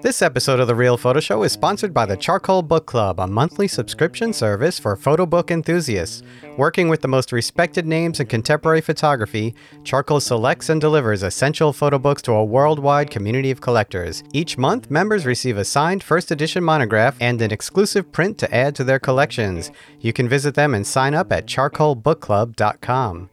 This episode of The Real Photo Show is sponsored by the Charcoal Book Club, a monthly subscription service for photo book enthusiasts. Working with the most respected names in contemporary photography, Charcoal selects and delivers essential photo books to a worldwide community of collectors. Each month, members receive a signed first edition monograph and an exclusive print to add to their collections. You can visit them and sign up at charcoalbookclub.com.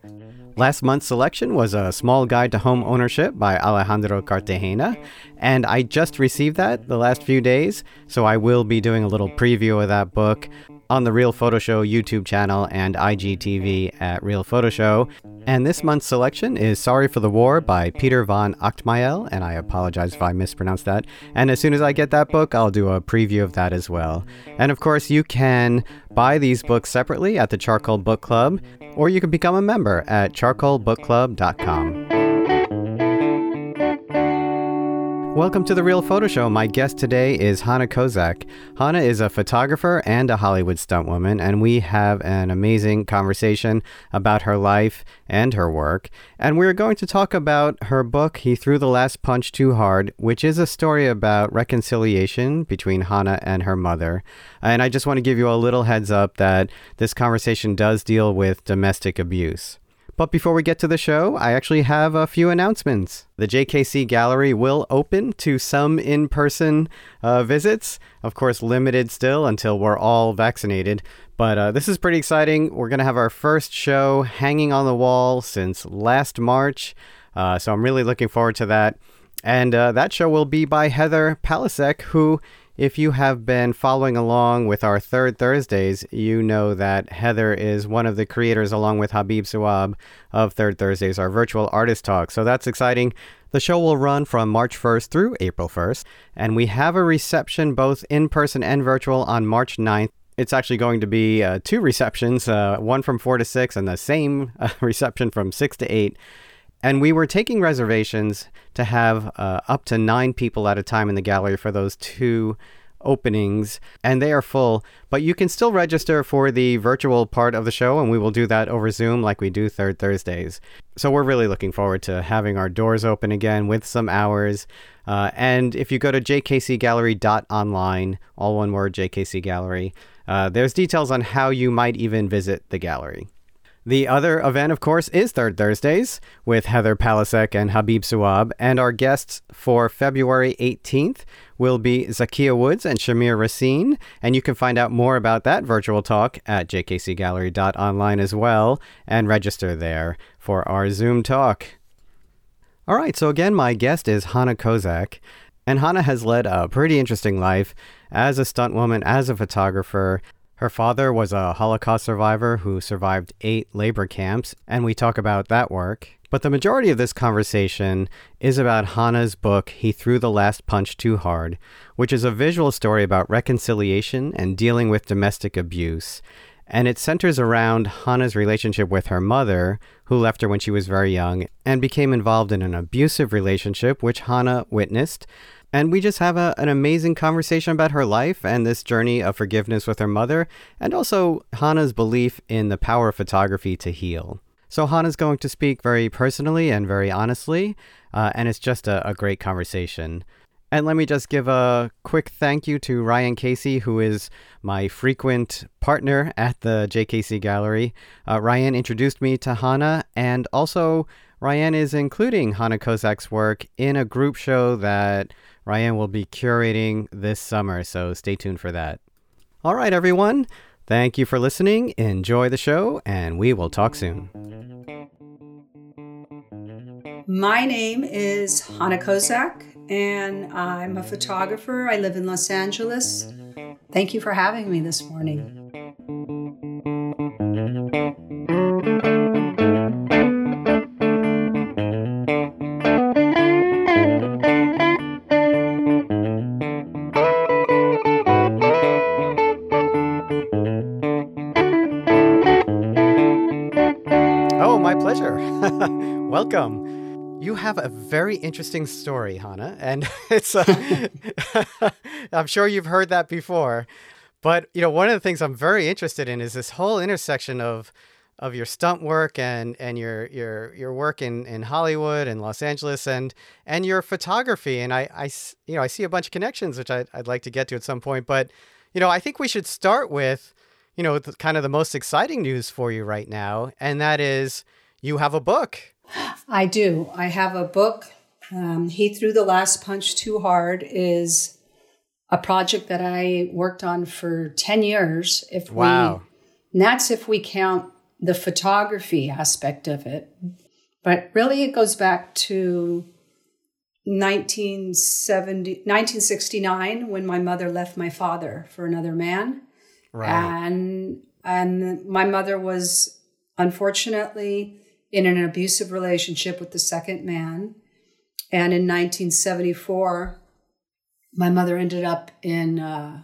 Last month's selection was a small guide to home ownership by Alejandro Cartagena, and I just received that the last few days, so I will be doing a little preview of that book on the Real Photo Show YouTube channel and IGTV at Real Photo Show. And this month's selection is Sorry for the War by Peter van Agtmael, and I apologize if I mispronounced that. And as soon as I get that book, I'll do a preview of that as well. And of course, you can buy these books separately at the Charcoal Book Club, or you can become a member at charcoalbookclub.com. Welcome to the Real Photo Show. My guest today is Hannah Kozak. Hannah is a photographer and a Hollywood stuntwoman, and we have an amazing conversation about her life and her work. And we're going to talk about her book, He Threw the Last Punch Too Hard, which is a story about reconciliation between Hannah and her mother. And I just want to give you a little heads up that this conversation does deal with domestic abuse. But before we get to the show, I actually have a few announcements. The JKC Gallery will open to some in person uh, visits, of course, limited still until we're all vaccinated. But uh, this is pretty exciting. We're going to have our first show hanging on the wall since last March. Uh, so I'm really looking forward to that. And uh, that show will be by Heather Palasek, who if you have been following along with our third Thursdays, you know that Heather is one of the creators, along with Habib Suab, of Third Thursdays, our virtual artist talk. So that's exciting. The show will run from March 1st through April 1st, and we have a reception both in person and virtual on March 9th. It's actually going to be uh, two receptions, uh, one from 4 to 6, and the same uh, reception from 6 to 8. And we were taking reservations to have uh, up to nine people at a time in the gallery for those two openings, and they are full. But you can still register for the virtual part of the show, and we will do that over Zoom like we do third Thursdays. So we're really looking forward to having our doors open again with some hours. Uh, and if you go to jkcgallery.online, all one word, JKC Gallery, uh, there's details on how you might even visit the gallery. The other event, of course, is Third Thursdays with Heather Palasek and Habib Suab. And our guests for February 18th will be Zakia Woods and Shamir Racine. And you can find out more about that virtual talk at jkcgallery.online as well and register there for our Zoom talk. All right, so again, my guest is Hannah Kozak. And Hannah has led a pretty interesting life as a stunt woman, as a photographer, her father was a Holocaust survivor who survived eight labor camps, and we talk about that work. But the majority of this conversation is about Hannah's book, He Threw the Last Punch Too Hard, which is a visual story about reconciliation and dealing with domestic abuse. And it centers around Hannah's relationship with her mother, who left her when she was very young, and became involved in an abusive relationship, which Hannah witnessed. And we just have a, an amazing conversation about her life and this journey of forgiveness with her mother, and also Hannah's belief in the power of photography to heal. So, Hannah's going to speak very personally and very honestly, uh, and it's just a, a great conversation. And let me just give a quick thank you to Ryan Casey, who is my frequent partner at the JKC Gallery. Uh, Ryan introduced me to Hannah, and also Ryan is including Hannah Kozak's work in a group show that Ryan will be curating this summer, so stay tuned for that. All right, everyone. Thank you for listening. Enjoy the show, and we will talk soon. My name is Hannah Kozak, and I'm a photographer. I live in Los Angeles. Thank you for having me this morning. Very interesting story, Hannah, and it's. Uh, I'm sure you've heard that before, but you know one of the things I'm very interested in is this whole intersection of of your stunt work and and your your your work in in Hollywood and Los Angeles and and your photography and I I you know I see a bunch of connections which I, I'd like to get to at some point but you know I think we should start with you know the, kind of the most exciting news for you right now and that is you have a book I do I have a book um, he threw the last punch too hard is a project that I worked on for 10 years if wow. we and that's if we count the photography aspect of it. But really, it goes back to 1970, 1969 when my mother left my father for another man. Right. And, and my mother was unfortunately in an abusive relationship with the second man. And in 1974, my mother ended up in uh,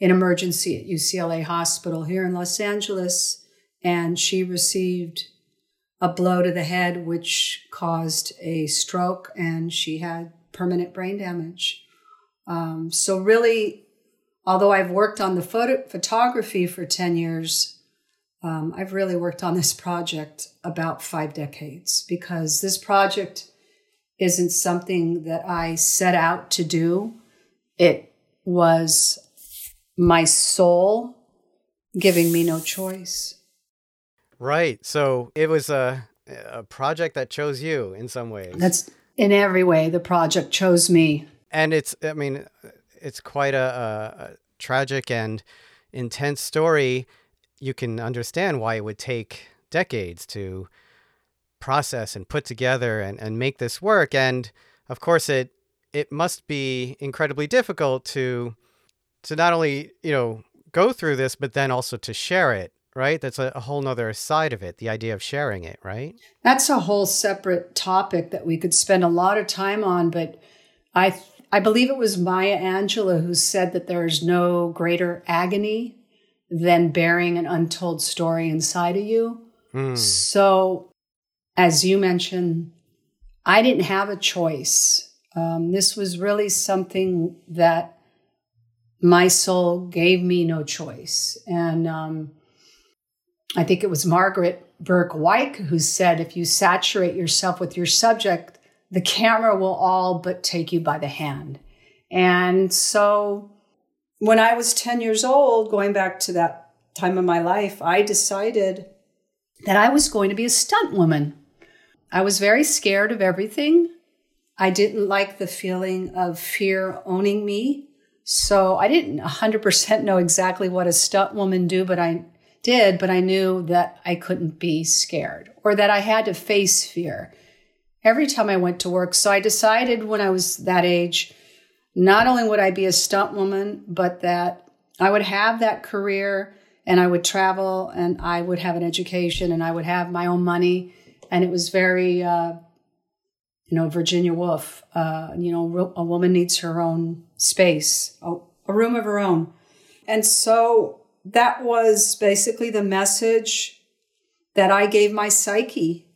in emergency at UCLA Hospital here in Los Angeles and she received a blow to the head, which caused a stroke, and she had permanent brain damage. Um, so, really, although I've worked on the photo- photography for 10 years, um, I've really worked on this project about five decades because this project isn't something that I set out to do. It was my soul giving me no choice. Right. So it was a a project that chose you in some ways. That's in every way the project chose me. And it's I mean it's quite a, a, a tragic and intense story. You can understand why it would take decades to process and put together and, and make this work. And of course it it must be incredibly difficult to to not only, you know, go through this, but then also to share it right? That's a, a whole nother side of it, the idea of sharing it, right? That's a whole separate topic that we could spend a lot of time on, but I I believe it was Maya Angelou who said that there is no greater agony than bearing an untold story inside of you. Mm. So, as you mentioned, I didn't have a choice. Um, this was really something that my soul gave me no choice. And um, I think it was Margaret Bourke-White who said, if you saturate yourself with your subject, the camera will all but take you by the hand. And so when I was 10 years old, going back to that time of my life, I decided that I was going to be a stunt woman. I was very scared of everything. I didn't like the feeling of fear owning me. So I didn't 100% know exactly what a stunt woman do, but I did, but I knew that I couldn't be scared or that I had to face fear every time I went to work. So I decided when I was that age, not only would I be a stunt woman, but that I would have that career and I would travel and I would have an education and I would have my own money. And it was very, uh, you know, Virginia Woolf, uh, you know, a woman needs her own space, a, a room of her own. And so that was basically the message that I gave my psyche.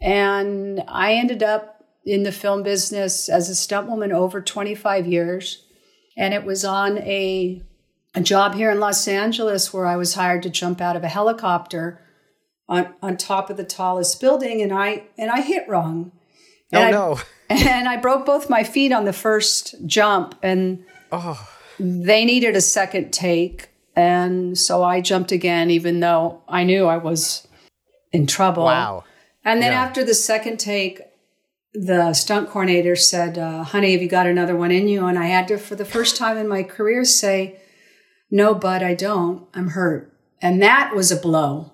And I ended up in the film business as a stunt woman over 25 years. And it was on a, a job here in Los Angeles where I was hired to jump out of a helicopter on, on top of the tallest building. And I, and I hit wrong. Oh, and no. I, and I broke both my feet on the first jump. And oh. they needed a second take. And so I jumped again, even though I knew I was in trouble. Wow. And then yeah. after the second take, the stunt coordinator said, uh, honey, have you got another one in you? And I had to, for the first time in my career, say, no, bud, I don't. I'm hurt. And that was a blow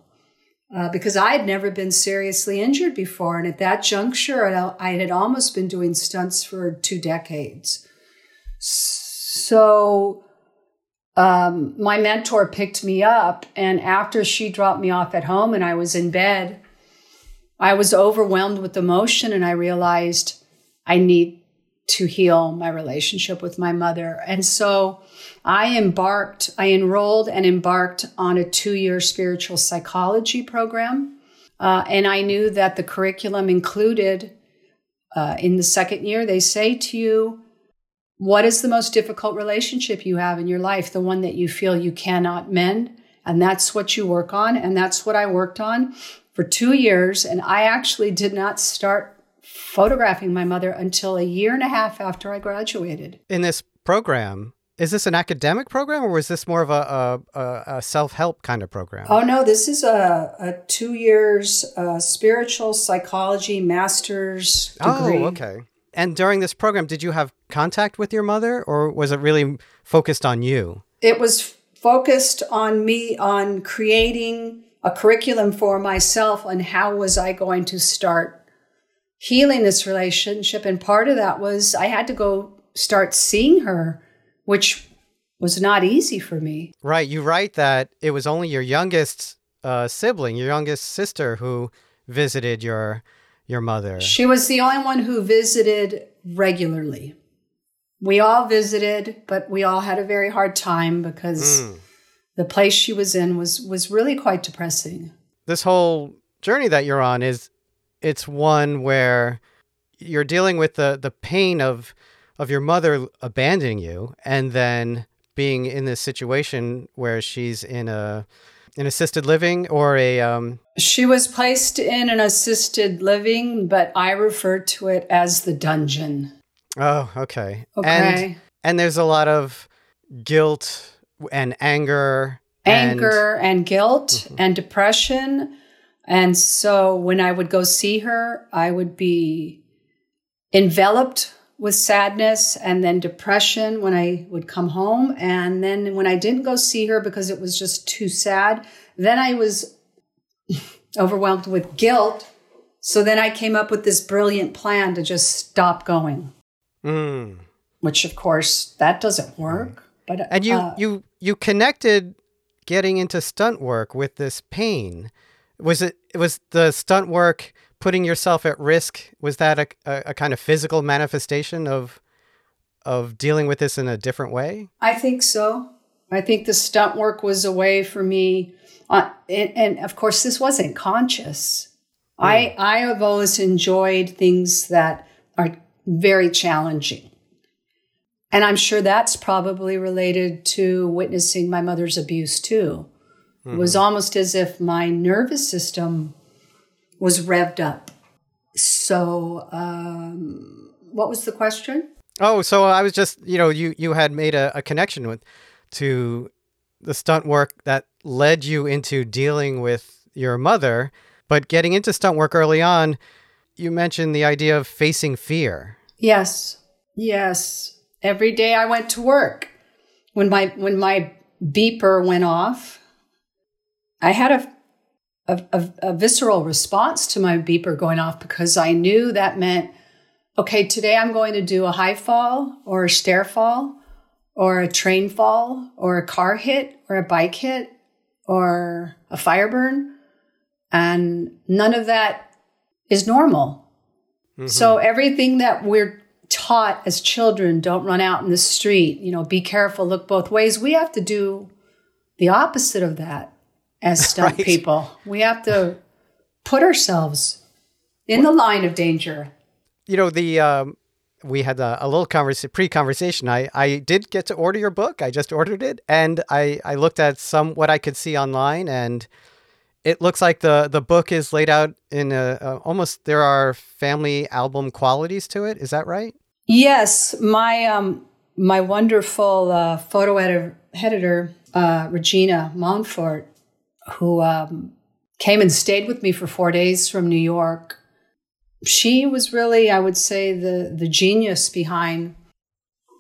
uh, because I had never been seriously injured before. And at that juncture, I had almost been doing stunts for two decades. So um, my mentor picked me up, and after she dropped me off at home and I was in bed, I was overwhelmed with emotion, and I realized I need to heal my relationship with my mother. And so I embarked, I enrolled and embarked on a two year spiritual psychology program. Uh, and I knew that the curriculum included, uh, in the second year, they say to you, what is the most difficult relationship you have in your life? The one that you feel you cannot mend? And that's what you work on. And that's what I worked on for two years. And I actually did not start photographing my mother until a year and a half after I graduated. In this program, is this an academic program or was this more of a, a, a self help kind of program? Oh, no, this is a, a two years uh, spiritual psychology master's degree. Oh, okay. And during this program, did you have contact with your mother or was it really focused on you? It was focused on me, on creating a curriculum for myself and how was I going to start healing this relationship. And part of that was I had to go start seeing her which was not easy for me. Right. You write that it was only your youngest uh, sibling, your youngest sister, who visited your your mother. She was the only one who visited regularly. We all visited, but we all had a very hard time because mm. The place she was in was was really quite depressing. This whole journey that you're on is it's one where you're dealing with the the pain of of your mother abandoning you and then being in this situation where she's in a an assisted living or a um she was placed in an assisted living but i refer to it as the dungeon. Oh okay. Okay. and, and there's a lot of guilt and anger anger and, and guilt mm-hmm. and depression and so when i would go see her i would be enveloped with sadness and then depression when I would come home. And then when I didn't go see her because it was just too sad, then I was overwhelmed with guilt. So then I came up with this brilliant plan to just stop going. Mm. Which of course that doesn't work. But And you uh, you you connected getting into stunt work with this pain. Was it was the stunt work putting yourself at risk was that a, a, a, kind of physical manifestation of of dealing with this in a different way i think so i think the stunt work was a way for me uh, and, and, of course this wasn't conscious mm. i i have always enjoyed things that are very challenging and i'm sure that's probably related to witnessing my mother's abuse too mm-hmm. it was almost as if my nervous system was revved up. So, um, what was the question? Oh, so I was just, you know, you you had made a, a connection with to the stunt work that led you into dealing with your mother, but getting into stunt work early on, you mentioned the idea of facing fear. Yes. Yes. Every day I went to work. When my when my beeper went off, I had a a, a, a visceral response to my beeper going off because I knew that meant, okay, today I'm going to do a high fall or a stair fall or a train fall or a car hit or a bike hit or a fire burn. And none of that is normal. Mm-hmm. So everything that we're taught as children, don't run out in the street, you know, be careful, look both ways. We have to do the opposite of that as stunt right. people. We have to put ourselves in the line of danger. You know, the um, we had a, a little conversa- pre-conversation. I, I did get to order your book. I just ordered it, and I, I looked at some what I could see online, and it looks like the the book is laid out in a, a almost there are family album qualities to it. Is that right? Yes, my um my wonderful uh, photo editor, editor uh, Regina Monfort who um, came and stayed with me for four days from New York. She was really, I would say, the the genius behind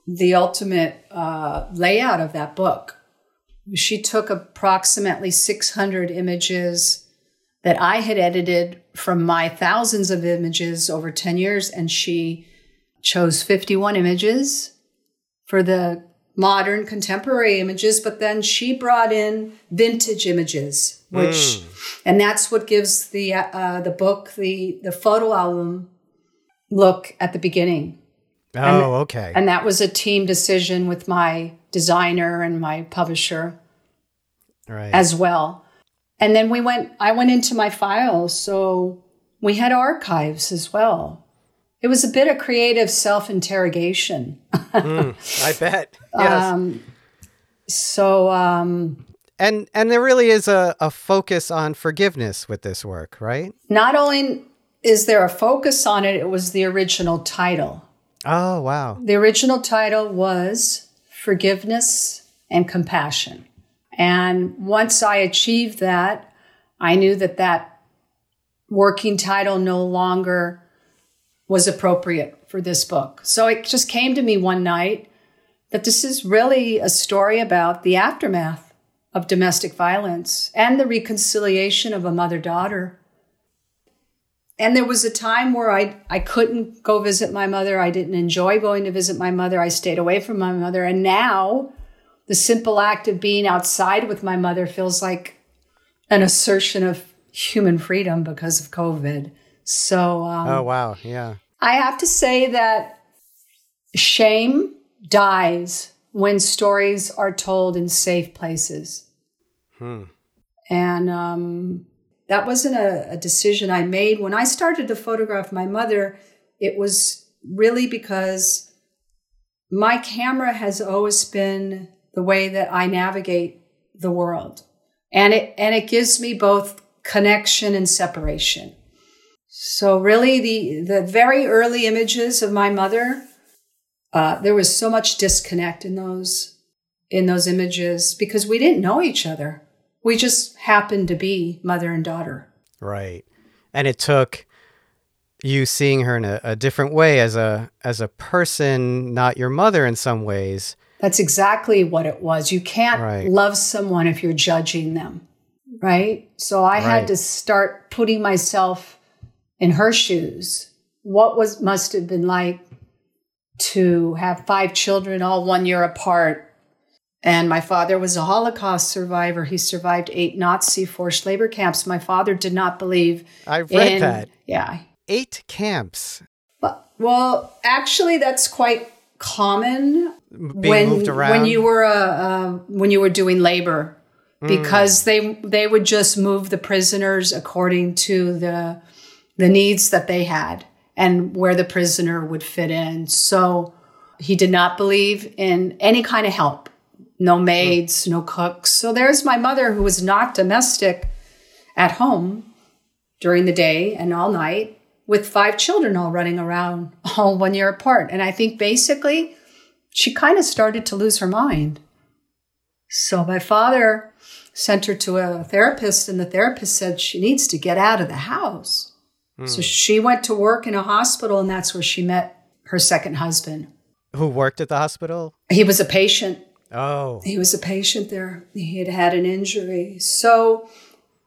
the ultimate uh, layout of that book. She took approximately 600 images that I had edited from my thousands of images over 10 years, and she chose 51 images for the modern contemporary images, but then she brought in vintage images, which, mm. and that's what gives the uh, the book the the photo album look at the beginning. Oh, and, okay. And that was a team decision with my designer and my publisher, right, as well. And then we went. I went into my files, so we had archives as well it was a bit of creative self interrogation. mm, I bet. Yes. Um, so, um, And and there really is a, a focus on forgiveness with this work, right? Not only is there a focus on it, it was the original title. Oh, wow. The original title was Forgiveness and Compassion. And once I achieved that, I knew that that working title no longer was appropriate for this book. So it just came to me one night that this is really a story about the aftermath of domestic violence and the reconciliation of a mother daughter. And there was a time where I, I couldn't go visit my mother. I didn't enjoy going to visit my mother. I stayed away from my mother. And now the simple act of being outside with my mother feels like an assertion of human freedom because of COVID. So, um, oh, wow. Yeah. I have to say that shame dies when stories are told in safe places. Hmm. And um, that wasn't a, a decision I made. When I started to photograph my mother, it was really because my camera has always been the way that I navigate the world. And it, and it gives me both connection and separation. So really the, the very early images of my mother, uh, there was so much disconnect in those, in those images because we didn't know each other. We just happened to be mother and daughter. Right. And it took you seeing her in a, a different way as a, as a person, not your mother in some ways, that's exactly what it was. You can't right. love someone if you're judging them, right? So I right. had to start putting myself in her shoes. What was must have been like to have five children all one year apart. And my father was a Holocaust survivor. He survived eight Nazi forced labor camps. My father did not believe. I read in, that. Yeah. Eight camps. But, well, actually, that's quite common being when, moved around when you were uh, uh, when you were doing labor Hmm. because they they would just move the prisoners according to the the needs that they had and where the prisoner would fit in so he did not believe in any kind of help no maids no cooks so there's my mother who was not domestic at home during the day and all night with five children all running around all one year apart and i think basically she kind of started to lose her mind. So my father sent her to a therapist, and the therapist said she needs to get out of the house. Hmm. So she went to work in a hospital, and that's where she met her second husband. Who worked at the hospital? He was a patient. Oh. He was a patient there. He had had an injury. So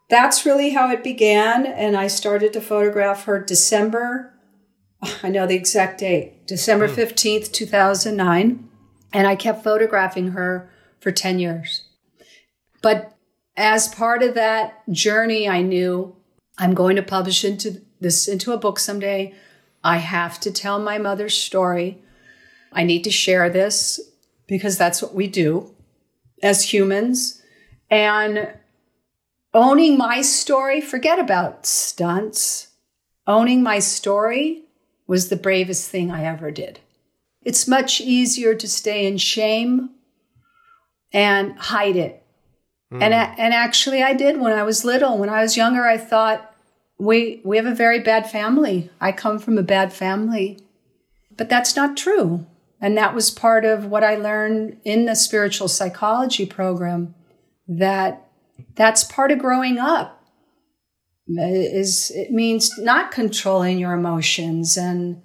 that's really how it began. And I started to photograph her December I know the exact date, December hmm. 15th, 2009. And I kept photographing her for 10 years. But as part of that journey, I knew I'm going to publish into this into a book someday. I have to tell my mother's story. I need to share this because that's what we do as humans. And owning my story, forget about stunts. Owning my story was the bravest thing I ever did. It's much easier to stay in shame and hide it. Mm. And and actually I did when I was little. When I was younger I thought we we have a very bad family. I come from a bad family. But that's not true. And that was part of what I learned in the spiritual psychology program that that's part of growing up. Is it means not controlling your emotions and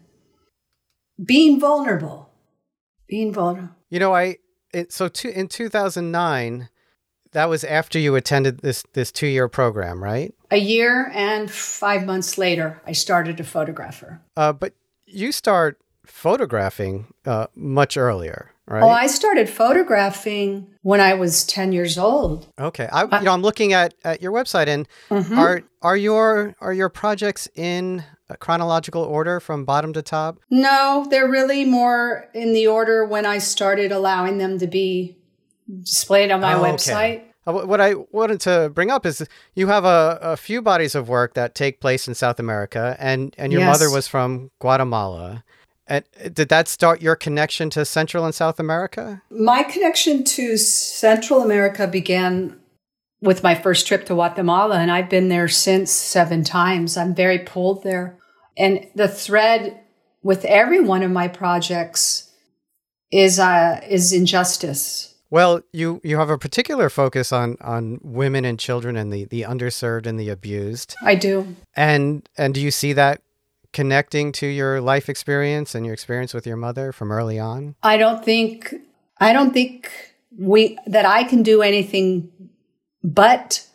being vulnerable being vulnerable. You know i it, so to, in 2009 that was after you attended this this two year program right? A year and five months later i started to photograph her. Uh, but you start photographing uh, much earlier right? Oh, I started photographing when I was 10 years old. Okay. I you know I'm looking at, at your website and Mhm. are are your are your projects in chronological order from bottom to top? No, they're really more in the order when I started allowing them to be displayed on my Oh, website. Uh, wh- What I wanted to bring up is you have a, a few bodies of work that take place in South America, and, and your Yes. mother was from Guatemala. And did that start your connection to Central and South America? My connection to Central America began with my first trip to Guatemala, and I've been there since seven times. I'm very pulled there. And the thread with every one of my projects is uh, is injustice. Well, you you have a particular focus on on women and children and the the underserved and the abused. I do. And and do you see that connecting to your life experience and your experience with your mother from early on? I don't think I don't think we that I can do anything but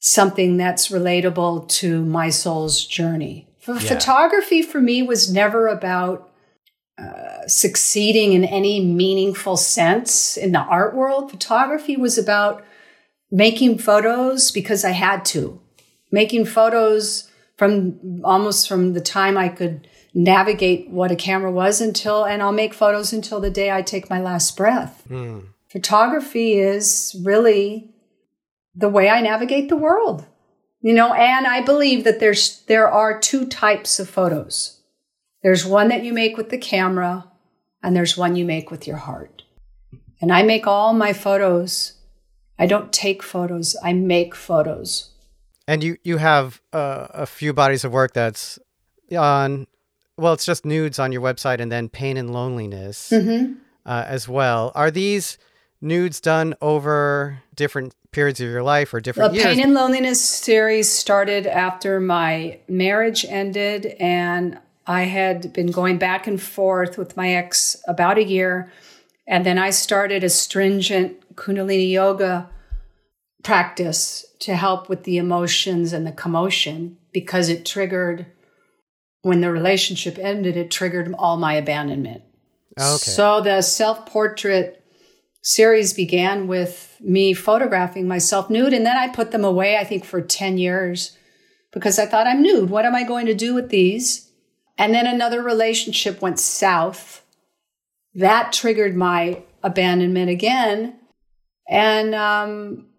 something that's relatable to my soul's journey. Yeah. Photography for me was never about uh, succeeding in any meaningful sense in the art world. Photography was about making photos because I had to, making photos from almost from the time I could navigate what a camera was until, and I'll make photos until the day I take my last breath. Mm. Photography is really the way I navigate the world. You know, and I believe that there's there are two types of photos. There's one that you make with the camera and there's one you make with your heart. And I make all my photos. I don't take photos, I make photos. And you you have uh, a few bodies of work that's on well, it's just nudes on your website and then pain and loneliness mm-hmm. uh, as well. Are these nudes done over different periods of your life or different the years? Pain and Loneliness series started after my marriage ended, and I had been going back and forth with my ex about a year. And then I started a stringent Kundalini yoga practice to help with the emotions and the commotion because it triggered, when the relationship ended, it triggered all my abandonment. Okay. So the self portrait series began with me photographing myself nude and then I put them away I think for 10 years because I thought I'm nude what am I going to do with these and then another relationship went south that triggered my abandonment again and um,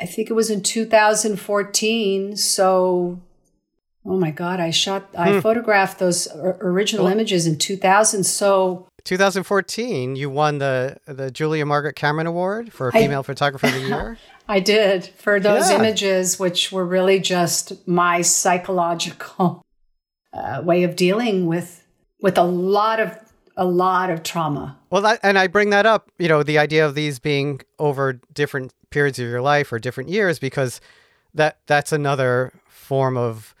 I think it was in 2014 so oh my god I shot I hmm. photographed those original images in 2000 so 2014, you won the the Julia Margaret Cameron Award for Female I, Photographer of the Year. I did for those yeah. images, which were really just my psychological uh, way of dealing with with a lot of a lot of trauma. Well, that, and I bring that up, you know, the idea of these being over different periods of your life or different years, because that that's another form of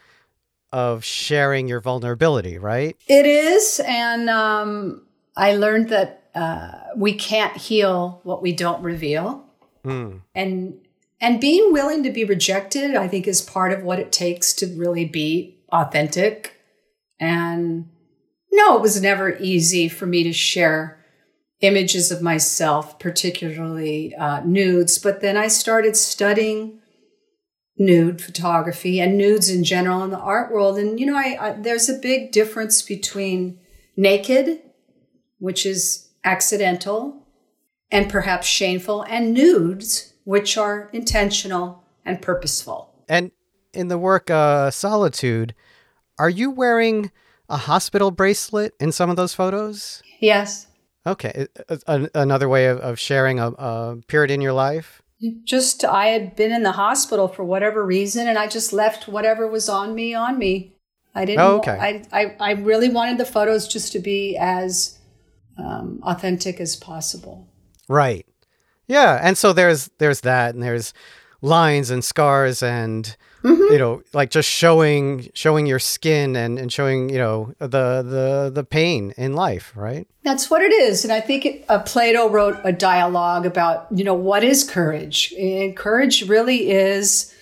of sharing your vulnerability, right? It is, and um, I learned that uh, we can't heal what we don't reveal, mm. and and being willing to be rejected, I think, is part of what it takes to really be authentic. And no, it was never easy for me to share images of myself, particularly uh, nudes. But then I started studying nude photography and nudes in general in the art world. And you know, I, I there's a big difference between naked which is accidental and perhaps shameful, and nudes, which are intentional and purposeful. And in the work uh, Solitude, are you wearing a hospital bracelet in some of those photos? Yes. Okay. Another way of, of sharing a, a period in your life? Just, I had been in the hospital for whatever reason, and I just left whatever was on me on me. I didn't. Oh, okay. I, I, I really wanted the photos just to be as um, authentic as possible. Right. Yeah, and so there's there's that, and there's lines and scars, and mm-hmm. you know, like just showing showing your skin and and showing you know the the the pain in life, right? That's what it is, and I think it, uh, Plato wrote a dialogue about you know what is courage, and courage really is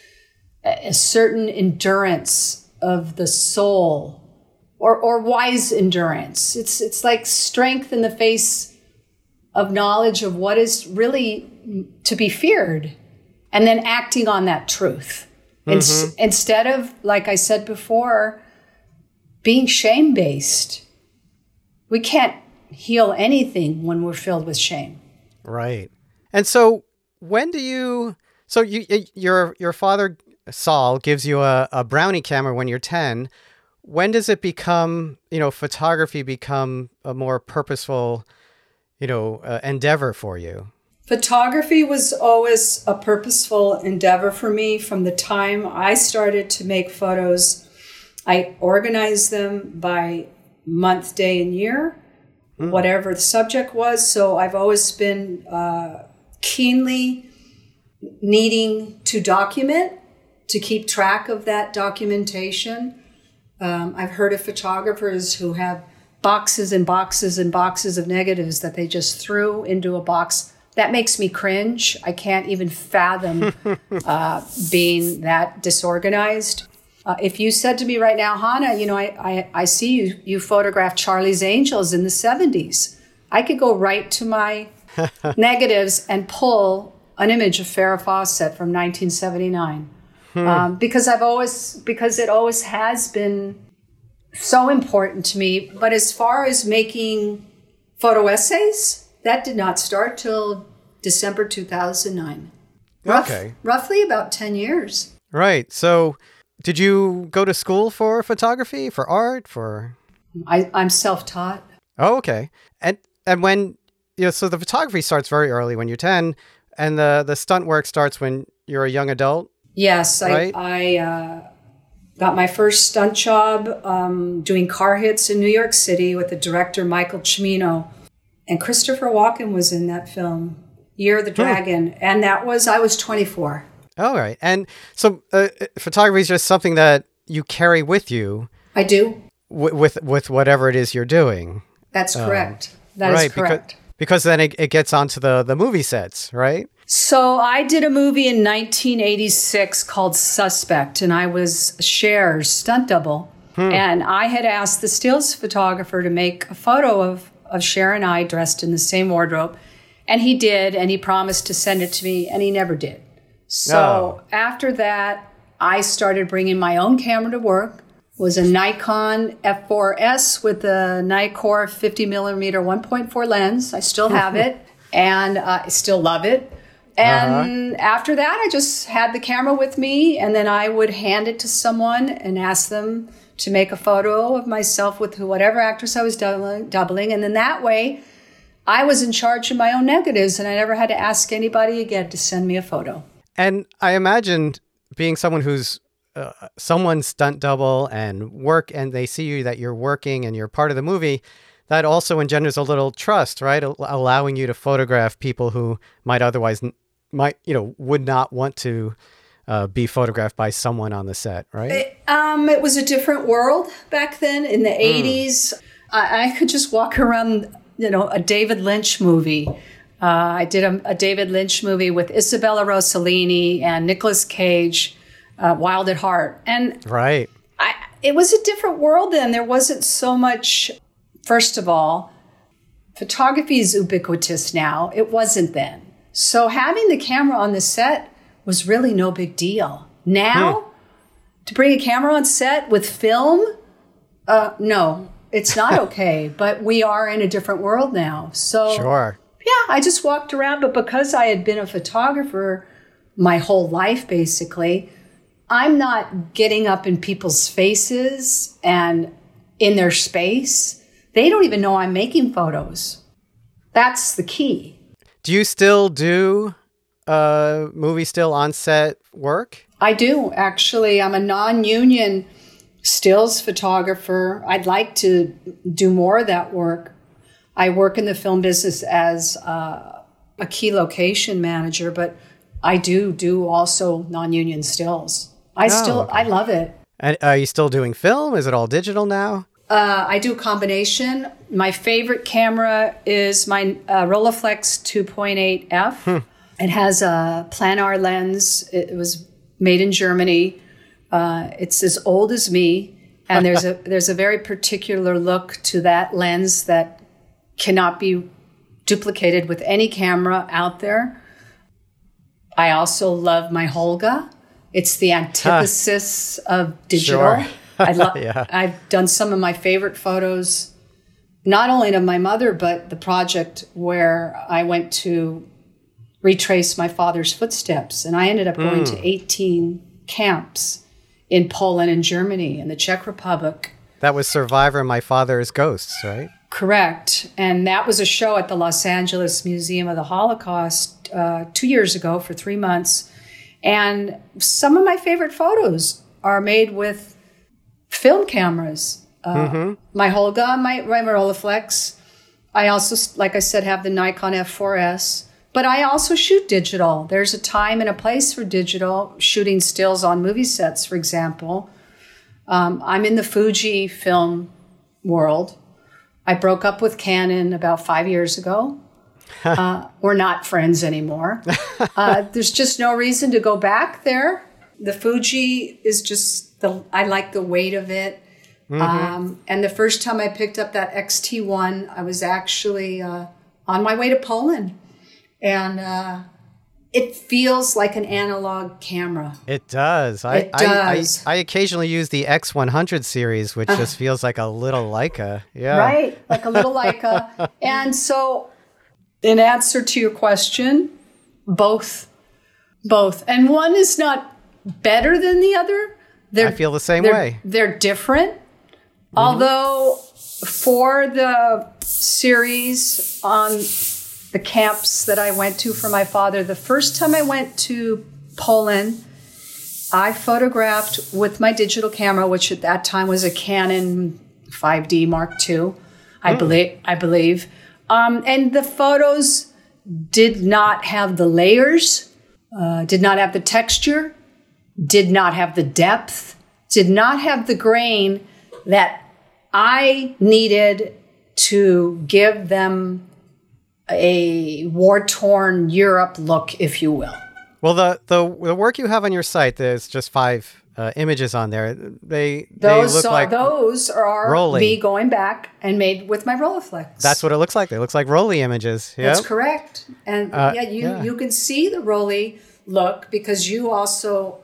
a certain endurance of the soul or, or wise endurance. It's, it's like strength in the face of knowledge of what is really to be feared and then acting on that truth. Mm-hmm. In, instead of, like I said before, being shame based. We can't heal anything when we're filled with shame. Right. And so when do you so you your your father Saul gives you a, a brownie camera when you're 10 when does it become you know photography become a more purposeful you know uh, endeavor for you Photography was always a purposeful endeavor for me from the time I started to make photos. I organized them by month, day, and year, mm. whatever the subject was. So I've always been uh, keenly needing to document, to keep track of that documentation. Um, I've heard of photographers who have boxes and boxes and boxes of negatives that they just threw into a box. That makes me cringe. I can't even fathom uh, being that disorganized. Uh, if you said to me right now, Hannah, you know, I, I, I see you, you photographed Charlie's Angels in the 70s. I could go right to my negatives and pull an image of Farrah Fawcett from 1979. Hmm. Um, because I've always, because it always has been so important to me. But as far as making photo essays, that did not start till December 2009. Rough, okay. Roughly about 10 years. Right. So, did you go to school for photography, for art, for? I, I'm self-taught. Oh, okay. And and when you know, so the photography starts very early when you're 10, and the the stunt work starts when you're a young adult. Yes, right? I I uh, got my first stunt job um, doing car hits in New York City with the director Michael Cimino, and Christopher Walken was in that film, Year of the. Dragon, and that was I was 24. All right, and so uh, photography is just something that you carry with you. I do. W- with with whatever it is you're doing. That's correct. um, correct. That right, is correct. Because, because then it, it gets onto the the movie sets, right? So I did a movie in 1986 called Suspect, and I was Cher's stunt double. Hmm. And I had asked the stills photographer to make a photo of, of Cher and I dressed in the same wardrobe. And he did, and he promised to send it to me, and he never did. So oh. after that, I started bringing my own camera to work. It was a Nikon F4S with a Nikkor 50 millimeter 1.4 lens. I still have it, and uh, I still love it. And uh-huh. after that, I just had the camera with me, and then I would hand it to someone and ask them to make a photo of myself with whatever actress I was doubling. And then that way, I was in charge of my own negatives, and I never had to ask anybody again to send me a photo. And I imagined being someone who's uh, someone's stunt double and work, and they see you that you're working and you're part of the movie that also engenders a little trust, right? allowing you to photograph people who might otherwise might you know would not want to uh, be photographed by someone on the set, right? It, um, it was a different world back then in the mm. 80s. I, I, could just walk around, you know, a David Lynch movie. Uh, I did a, a, David Lynch movie with Isabella Rossellini and Nicolas Cage, uh, Wild at Heart. And right. I, it was a different world then. There wasn't so much, first of all, photography is ubiquitous now. It wasn't then. So having the camera on the set was really no big deal. Now, hmm. to bring a camera on set with film, uh, no, it's not okay. but we are in a different world now. So sure. Yeah, I just walked around, but because I had been a photographer my whole life, basically, I'm not getting up in people's faces and in their space. They don't even know I'm making photos. That's the key. Do you still do uh, movie still on set work? I do actually. I'm a non-union stills photographer. I'd like to do more of that work. I work in the film business as uh, a key location manager, but I do do also non-union stills. I oh, still okay. I love it. And are you still doing film? Is it all digital now? Uh, I do a combination. My favorite camera is my uh, Rolleiflex 2.8f. It has a planar lens. It was made in Germany. Uh, it's as old as me, and there's a there's a very particular look to that lens that cannot be duplicated with any camera out there. I also love my Holga. It's the antithesis huh. of digital. Sure. I love. yeah. I've done some of my favorite photos, not only of my mother, but the project where I went to retrace my father's footsteps, and I ended up going mm. to 18 camps in Poland and Germany and the Czech Republic. That was Survivor, My Father's Ghosts, right? Correct. And that was a show at the Los Angeles Museum of the Holocaust uh, two years ago for three months. And some of my favorite photos are made with film cameras. Uh, mm-hmm. My Holga, my, my Rolleiflex. I also, like I said, have the Nikon F4S. But I also shoot digital. There's a time and a place for digital, shooting stills on movie sets, for example. Um, I'm in the Fuji film world. I broke up with Canon about five years ago. uh, we're not friends anymore. Uh, there's just no reason to go back there. The Fuji is just the I like the weight of it. Mm-hmm. Um, and the first time I picked up that XT1, I was actually uh, on my way to Poland and uh, it feels like an analog camera. It does. I, it does. I, I, I, occasionally use the X100 series, which uh, just feels like a little Leica. Yeah. Right, like a little Leica. and so, in answer to your question, both, both, and one is not better than the other. They're, I feel the same they're, way. They're different. Mm-hmm. Although for the series on the camps that I went to for my father. The first time I went to Poland, I photographed with my digital camera, which at that time was a Canon 5D Mark II, I mm. believe. I believe, um, and the photos did not have the layers, uh, did not have the texture, did not have the depth, did not have the grain that I needed to give them a war torn Europe look, if you will. Well, the, the the work you have on your site, there's just five uh, images on there. They those they look are, like those are Rollei. me going back and made with my Rolleiflex. That's what it looks like. It looks like Rollei images. Yep. That's correct. And uh, yeah, you yeah. you can see the Rollei look because you also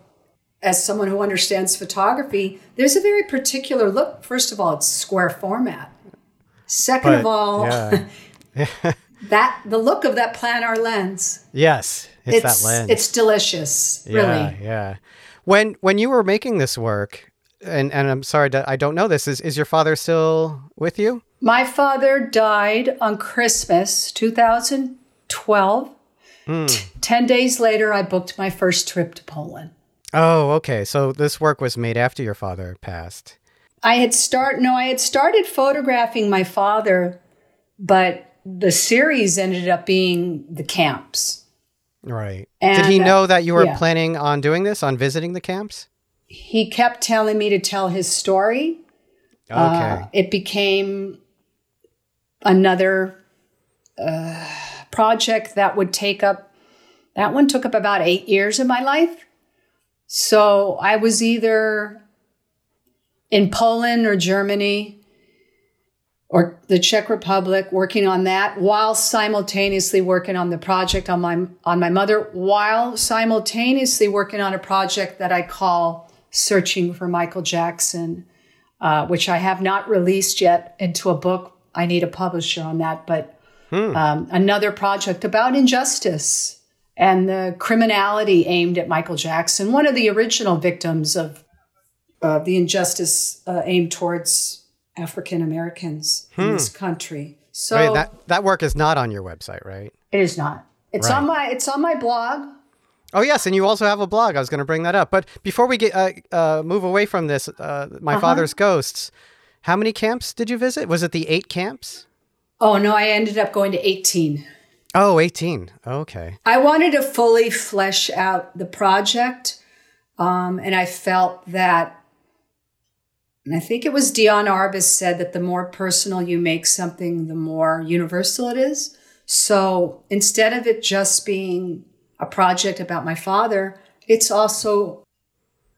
as someone who understands photography, there's a very particular look. First of all, it's square format. Second but, of all, yeah. that the look of that planar lens. Yes, it's, it's, that lens. It's delicious, yeah, really. Yeah. When when you were making this work, and and I'm sorry that I don't know this. Is is your father still with you? My father died on Christmas 2012. Mm. T- Ten days later, I booked my first trip to Poland. Oh, okay. So this work was made after your father passed. I had start no, I had started photographing my father, but the series ended up being the camps. Right. And, Did he know that you were yeah. planning on doing this, on visiting the camps? He kept telling me to tell his story. Okay. Uh, it became another uh, project that would take up, that one took up about eight years of my life. So I was either in Poland or Germany or the Czech Republic, working on that while simultaneously working on the project on my on my mother, while simultaneously working on a project that I call "Searching for Michael Jackson," uh, which I have not released yet into a book. I need a publisher on that, but hmm. um, another project about injustice and the criminality aimed at Michael Jackson, one of the original victims of uh, the injustice uh, aimed towards African Americans hmm. in this country. So right, that that work is not on your website, right? It is not. It's right. on my it's on my blog. Oh yes, and you also have a blog. I was going to bring that up, but before we get uh, uh, move away from this, uh, my uh-huh. father's ghosts. How many camps did you visit? Was it the eight camps? Oh no, I ended up going to eighteen. Oh, 18. Okay. I wanted to fully flesh out the project, um, and I felt that and I think it was Diane Arbus said that the more personal you make something, the more universal it is. So instead of it just being a project about my father, it's also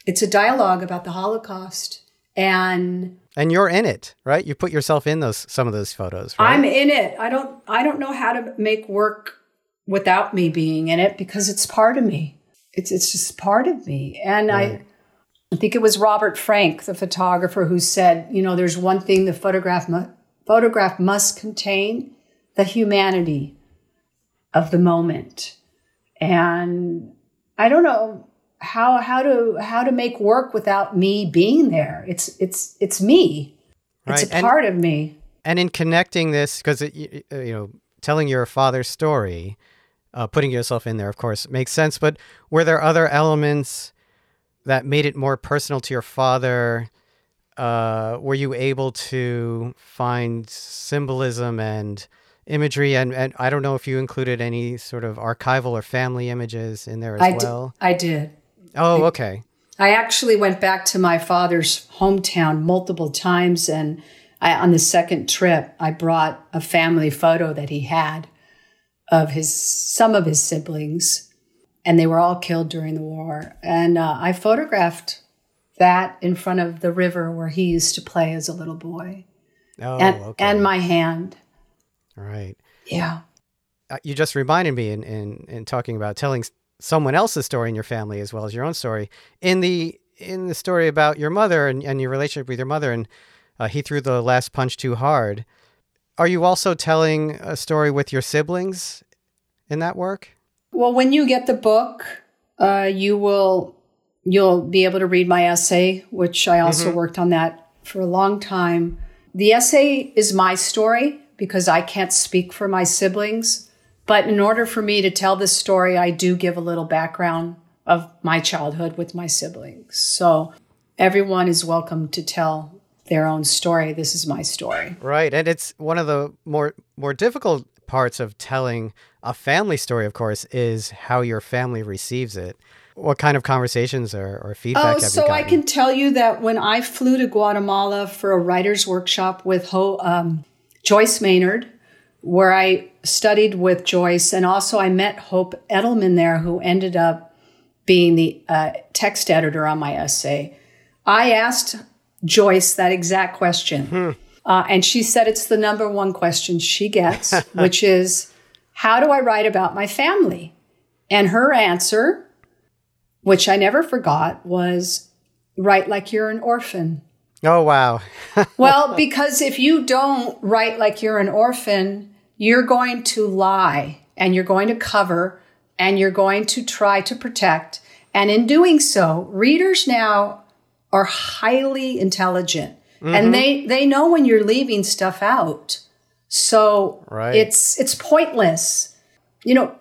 it's a dialogue about the Holocaust and and you're in it, right? You put yourself in those some of those photos, right? I'm in it. I don't I don't know how to make work without me being in it because it's part of me. It's it's just part of me. And right. I I think it was Robert Frank, the photographer, who said, you know, there's one thing the photograph, mu- photograph must contain the humanity of the moment. And I don't know how how to how to make work without me being there. It's it's it's me. It's right. a part of me. And in connecting this, because you know, telling your father's story, uh, putting yourself in there, of course, makes sense. But were there other elements that made it more personal to your father? Uh, were you able to find symbolism and imagery? And, and I don't know if you included any sort of archival or family images in there as I well. I did. Oh, okay. I actually went back to my father's hometown multiple times, and I, on the second trip, I brought a family photo that he had of his some of his siblings, and they were all killed during the war. And uh, I photographed that in front of the river where he used to play as a little boy, Oh, and okay. and my hand. right. Yeah, Uh, you just reminded me in, in, in talking about telling someone else's story in your family as well as your own story. In the in the story about your mother and, and your relationship with your mother, and uh, he threw the last punch too hard. Are you also telling a story with your siblings in that work? Well, when you get the book, uh, you will you'll be able to read my essay, which I also worked on that for a long time. The essay is my story because I can't speak for my siblings, but in order for me to tell this story, I do give a little background of my childhood with my siblings. So everyone is welcome to tell their own story. This is my story. Right, and it's one of the more more difficult parts of telling a family story. Of course, is how your family receives it. What kind of conversations or, or feedback Oh, have so? I can tell you that when I flew to Guatemala for a writer's workshop with Ho, um, Joyce Maynard, where I studied with Joyce, and also I met Hope Edelman there, who ended up being the uh, text editor on my essay. I asked Joyce that exact question. Uh, and she said it's the number one question she gets, which is, How do I write about my family? And her answer, which I never forgot, was, Write like you're an orphan. oh wow, Well, because if you don't write like you're an orphan, you're going to lie and you're going to cover and you're going to try to protect. And in doing so, readers now are highly intelligent and mm-hmm. they, they know when you're leaving stuff out. So Right. it's it's pointless. You know,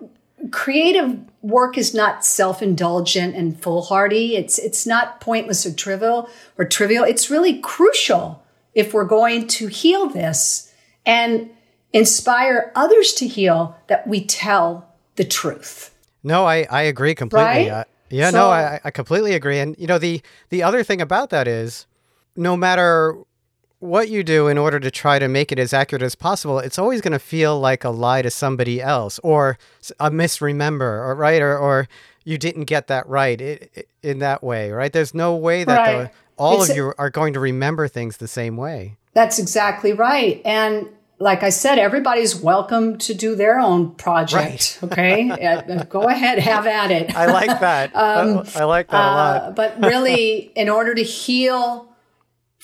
creative work is not self-indulgent and foolhardy. It's it's not pointless or trivial or trivial. It's really crucial if we're going to heal this and inspire others to heal that we tell the truth. No, I, I agree completely. Right? Uh, yeah, So- no, I, I completely agree. And you know, the the other thing about that is, no matter what you do in order to try to make it as accurate as possible, it's always going to feel like a lie to somebody else or a misremember, or right, or or you didn't get that right in that way, right? There's no way that Right. the, all It's of you are going to remember things the same way. That's exactly right. And like I said, everybody's welcome to do their own project. Okay. Uh, Go ahead, have at it. I like that. I, I like that a lot. Uh, but really, in order to heal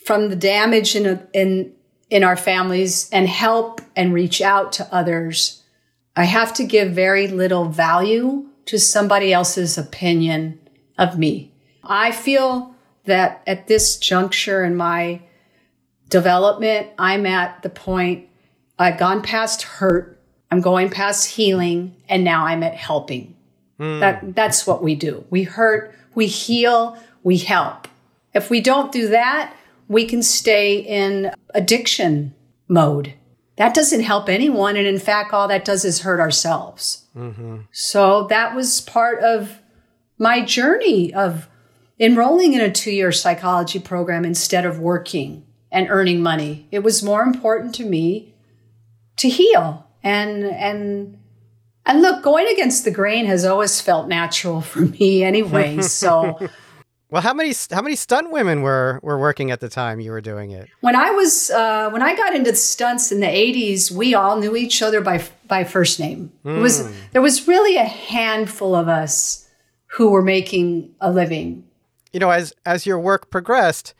from the damage in, a, in, in our families and help and reach out to others, I have to give very little value to somebody else's opinion of me. I feel that at this juncture in my development, I'm at the point I've gone past hurt, I'm going past healing, and now I'm at helping. Hmm. That that's what we do. We hurt, we heal, we help. If we don't do that, we can stay in addiction mode. That doesn't help anyone, and in fact, all that does is hurt ourselves. Mm-hmm. So that was part of my journey of enrolling in a two-year psychology program instead of working and earning money. It was more important to me to heal and and and look, going against the grain has always felt natural for me anyway. So Well, how many how many stunt women were were working at the time you were doing it? when I was uh, when I got into stunts in the '80s, we all knew each other by by first name. It was there was really a handful of us who were making a living. you know, as as your work progressed,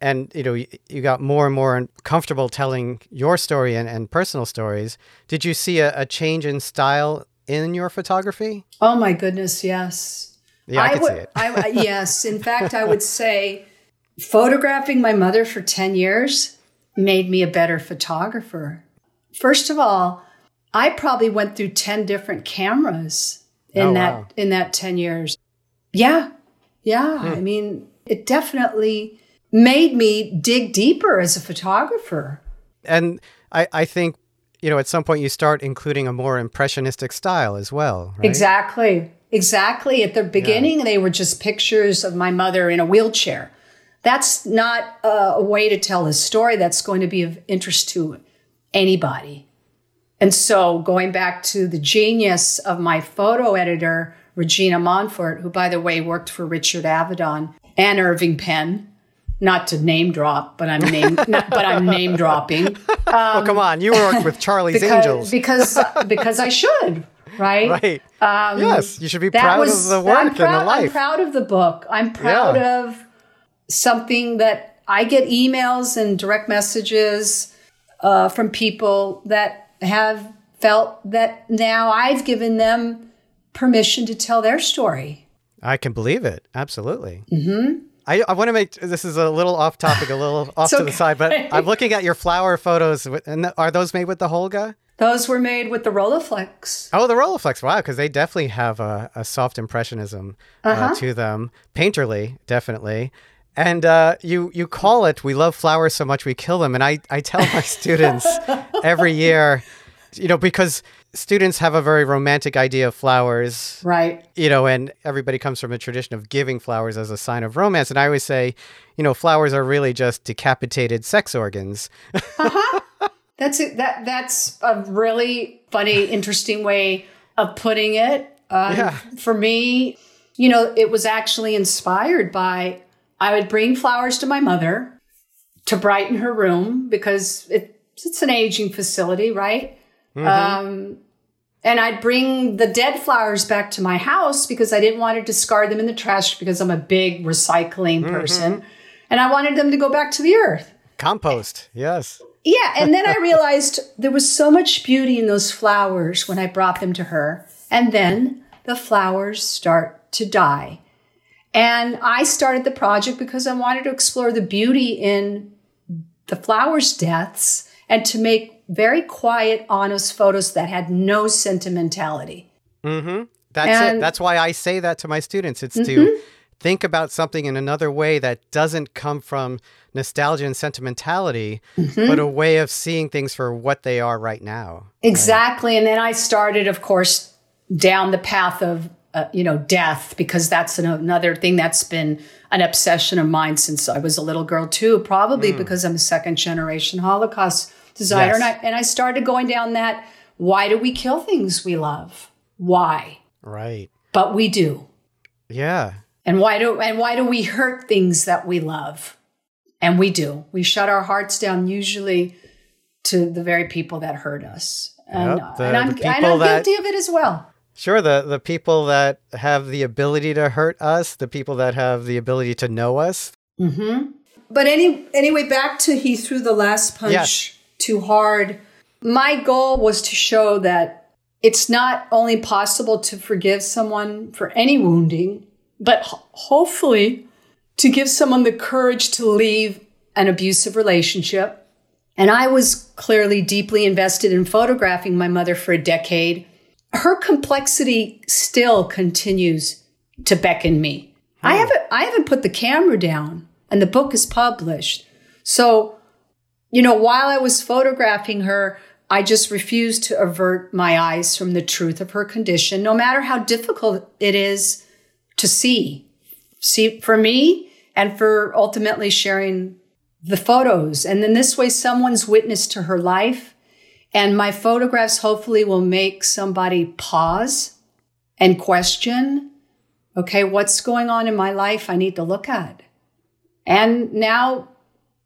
and you know, you, you got more and more comfortable telling your story and, and personal stories. Did you see a, a change in style in your photography? Oh my goodness, yes. Yeah, I, could would, see it. I, I- yes, in fact, I would say photographing my mother for 10 years made me a better photographer. First of all, I probably went through 10 different cameras in Oh, that wow. in that 10 years. Yeah. Yeah, Hmm. I mean, it definitely made me dig deeper as a photographer. And I, I think, you know, at some point you start including a more impressionistic style as well, right? Exactly. Exactly. At the beginning, they were just pictures of my mother in a wheelchair. That's not uh, a way to tell a story that's going to be of interest to anybody. And so, going back to the genius of my photo editor, Regina Monfort, who, by the way, worked for Richard Avedon and Irving Penn, not to name drop, but I'm name, not, but I'm name dropping oh, come on. You worked with Charlie's because Angels. because because I should, right? right. yes. You should be Um, proud was- of the work I'm and the life. I'm proud of the book. I'm proud of something that I get emails and direct messages uh, from people that have felt that now I've given them permission to tell their story. I can believe it. Absolutely. Mm-hmm. I, I want to make this is a little off topic, a little off to the side, but I'm looking at your flower photos. with- And are those made with the Holga? Those were made with the Rolleiflex. Oh, the Rolleiflex. Wow, because they definitely have a, a soft impressionism uh, Uh-huh. to them. Painterly, definitely. And uh, you you call it, we love flowers so much we kill them. And I, I tell my students every year, you know, because students have a very romantic idea of flowers, Right. you know, and everybody comes from a tradition of giving flowers as a sign of romance. And I always say, you know, flowers are really just decapitated sex organs. That's it. That that's a really funny, interesting way of putting it. Um, Yeah. For me, you know, it was actually inspired by I would bring flowers to my mother to brighten her room because it, it's an aging facility, right? Um, and I'd bring the dead flowers back to my house because I didn't want to discard them in the trash because I'm a big recycling person. And I wanted them to go back to the earth. Compost, yes. Yeah, and then I realized there was so much beauty in those flowers when I brought them to her. And then the flowers start to die. And I started the project because I wanted to explore the beauty in the flowers' deaths and to make very quiet, honest photos that had no sentimentality. Mm-hmm. That's And- Mm-hmm. it. That's why I say that to my students. It's to think about something in another way that doesn't come from nostalgia and sentimentality, Mm-hmm. but a way of seeing things for what they are right now. Exactly. And then I started, of course, down the path of, uh, you know, death, because that's an, another thing that's been an obsession of mine since I was a little girl, too, probably because I'm a second generation Holocaust designer. Yes. And, I, and I started going down that why do we kill things we love? Why? Right. But we do. Yeah. And why do and why do we hurt things that we love? And we do. We shut our hearts down usually to the very people that hurt us. And, Yep, the- and I'm, and I'm that- guilty of it as well. Sure. The the people that have the ability to hurt us, the people that have the ability to know us. Mm-hmm. But any anyway, back to he threw the last punch Yes. too hard. My goal was to show that it's not only possible to forgive someone for any wounding, but ho- hopefully to give someone the courage to leave an abusive relationship. And I was clearly deeply invested in photographing my mother for a decade. Her complexity still continues to beckon me. I hmm. haven't I haven't put the camera down and the book is published. So, you know, while I was photographing her, I just refused to avert my eyes from the truth of her condition, no matter how difficult it is to see. See for me and for ultimately sharing the photos. And then this way, someone's witness to her life. And my photographs hopefully will make somebody pause and question okay, what's going on in my life I need to look at? And now,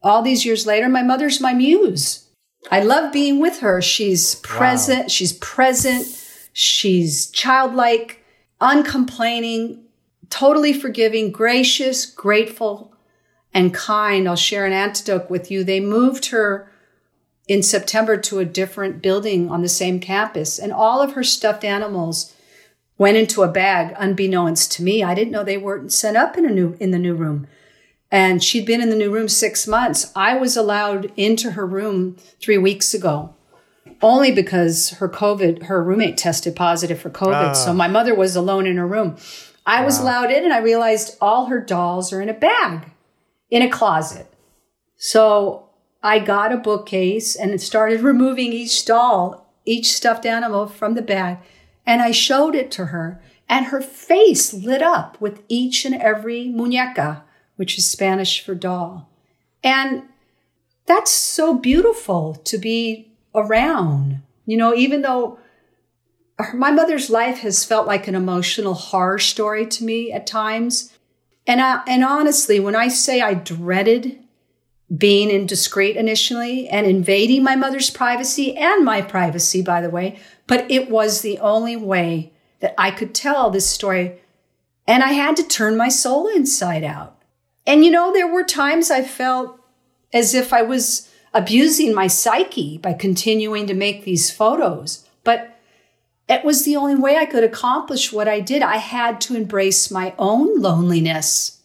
all these years later, my mother's my muse. I love being with her. She's present. She's present. She's childlike, uncomplaining, totally forgiving, gracious, grateful, and kind. I'll share an anecdote with you. They moved her in September to a different building on the same campus, and all of her stuffed animals went into a bag unbeknownst to me. I didn't know they weren't set up in a new in the new room. and she'd been in the new room six months. I was allowed into her room three weeks ago, only because her COVID, her roommate tested positive for COVID. So ah. my mother was alone in her room. I was allowed in, and I realized all her dolls are in a bag in a closet. So I got a bookcase and started removing each doll, each stuffed animal from the bag, and I showed it to her, and her face lit up with each and every muñeca which is Spanish for doll. And that's so beautiful to be around. You know, even though my mother's life has felt like an emotional horror story to me at times. And, I, and honestly, when I say I dreaded being indiscreet initially and invading my mother's privacy and my privacy, by the way, but it was the only way that I could tell this story. And I had to turn my soul inside out. And you know, there were times I felt as if I was abusing my psyche by continuing to make these photos. But it was the only way I could accomplish what I did. I had to embrace my own loneliness.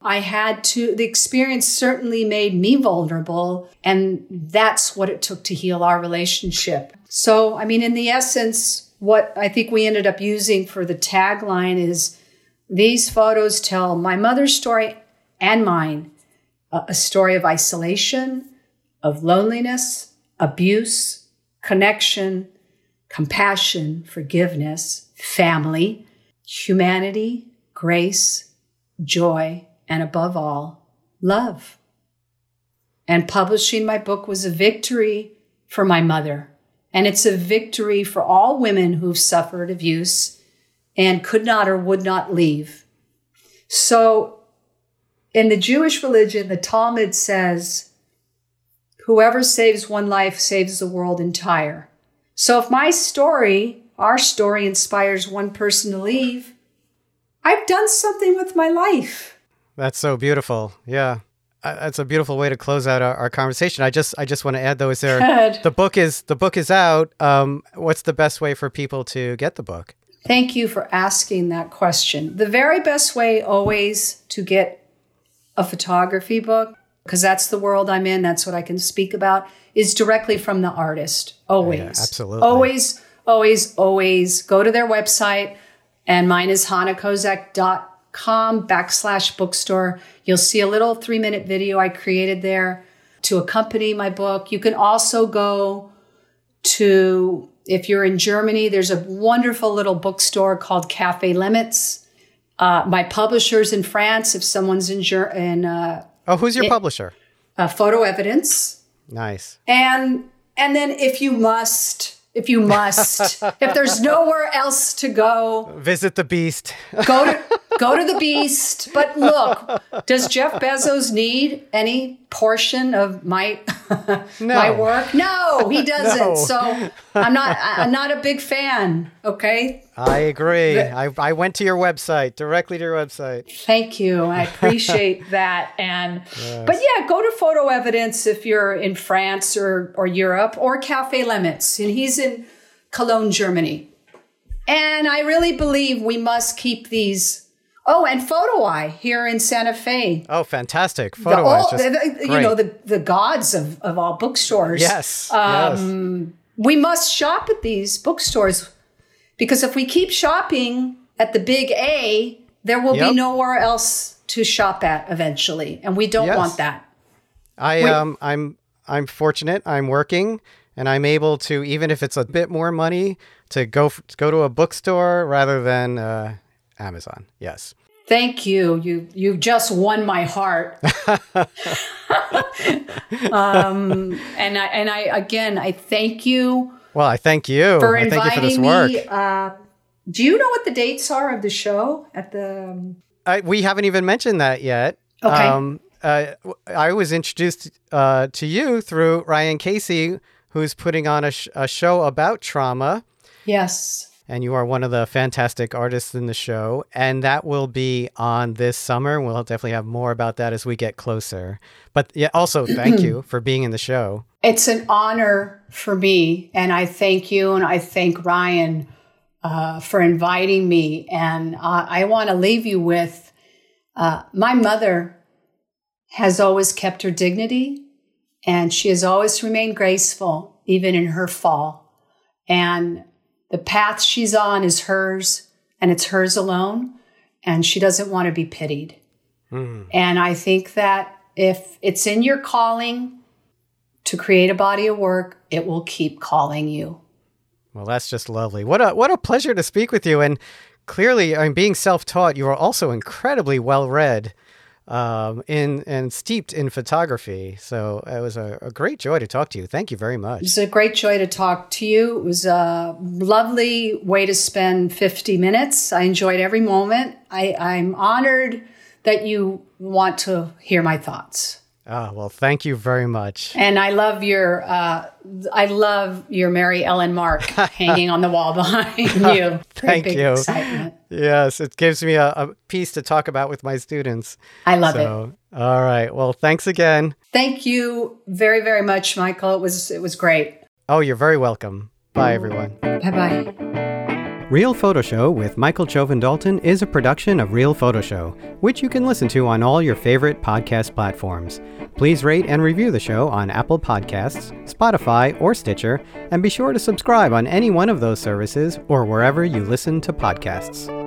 I had to, the experience certainly made me vulnerable. And that's what it took to heal our relationship. So, I mean, in the essence, what I think we ended up using for the tagline is these photos tell my mother's story and mine a story of isolation, of loneliness, abuse, connection, compassion, forgiveness, family, humanity, grace, joy, and above all, love. And publishing my book was a victory for my mother. And it's a victory for all women who've suffered abuse and could not or would not leave. So in the Jewish religion, the Talmud says, whoever saves one life saves the world entire. So if my story, our story inspires one person to leave, I've done something with my life. That's so beautiful. Yeah. That's a beautiful way to close out our, our conversation. I just, I just want to add though, is there Good. the book is the book is out. Um, what's the best way for people to get the book? Thank you for asking that question. The very best way always to get a photography book, because that's the world I'm in, that's what I can speak about, is directly from the artist. Always. Yeah, absolutely. Always, always, always go to their website. And mine is hanakozak.com backslash bookstore. You'll see a little three minute video I created there to accompany my book. You can also go to, if you're in Germany, there's a wonderful little bookstore called Cafe Lehmitz. Uh, my publishers in France, if someone's in, Ger- in uh, Oh, who's your It- publisher? uh, FotoEvidence, Nice. and and then if you must, if you must, if there's nowhere else to go, Visit the Beast. go to go to the beast. But look, does Jeff Bezos need any portion of my my work? No, he doesn't. No. So I'm not I'm not a big fan. Okay. I agree. I, I went to your website, directly to your website. Thank you. I appreciate that. And but yeah, go to FotoEvidence if you're in France or or Europe or Cafe Lehmitz. And he's in Cologne, Germany. And I really believe we must keep these Oh, and Photo Eye here in Santa Fe. Oh, fantastic. Photo Eye's all- just the- the- you great. know, the, the gods of, of all bookstores. Yes. Um, we must shop at these bookstores because if we keep shopping at the big A, there will Yep. be nowhere else to shop at eventually, and we don't Yes. want that. I Wait. um I'm I'm fortunate. I'm working and I'm able to even if it's a bit more money to go f- go to a bookstore rather than uh, Amazon. Yes. Thank you. You you just won my heart. um, and I and I again I thank you Well, I thank you. for I thank you for this inviting work. me. Uh, do you know what the dates are of the show at the? Um, I, we haven't even mentioned that yet. Okay. Um, uh, I was introduced uh, to you through Ryan Casey, who's putting on a, sh- a show about trauma. yes. and you are one of the fantastic artists in the show. And that will be on this summer. We'll definitely have more about that as we get closer. But yeah, also thank you for being in the show. It's an honor for me, and I thank you and I thank Ryan uh, for inviting me. And uh, I want to leave you with uh, my mother has always kept her dignity and she has always remained graceful, even in her fall. And the path she's on is hers and it's hers alone. And she doesn't want to be pitied. Mm. And I think that if it's in your calling to create a body of work, it will keep calling you. Well, that's just lovely. What a what a pleasure to speak with you. And clearly, I mean, being self-taught, you are also incredibly well read um, in and steeped in photography. So it was a, a, great joy to talk to you. Thank you very much. It was a great joy to talk to you. It was a lovely way to spend 50 minutes. I enjoyed every moment. I, I'm honored that you want to hear my thoughts. Ah, well, thank you very much. And I love your, uh, I love your Mary Ellen Mark hanging on the wall behind you. thank you. Excitement. Yes, it gives me a, a, piece to talk about with my students. I love so, it. All right. Well, thanks again. Thank you very, very much, Michael. It was, it was great. Oh, you're very welcome. Bye, everyone. Bye bye. Real Photo Show with Michael Chovan Dalton is a production of Real Photo Show, which you can listen to on all your favorite podcast platforms. Please rate and review the show on Apple Podcasts, Spotify, or Stitcher, and be sure to subscribe on any one of those services or wherever you listen to podcasts.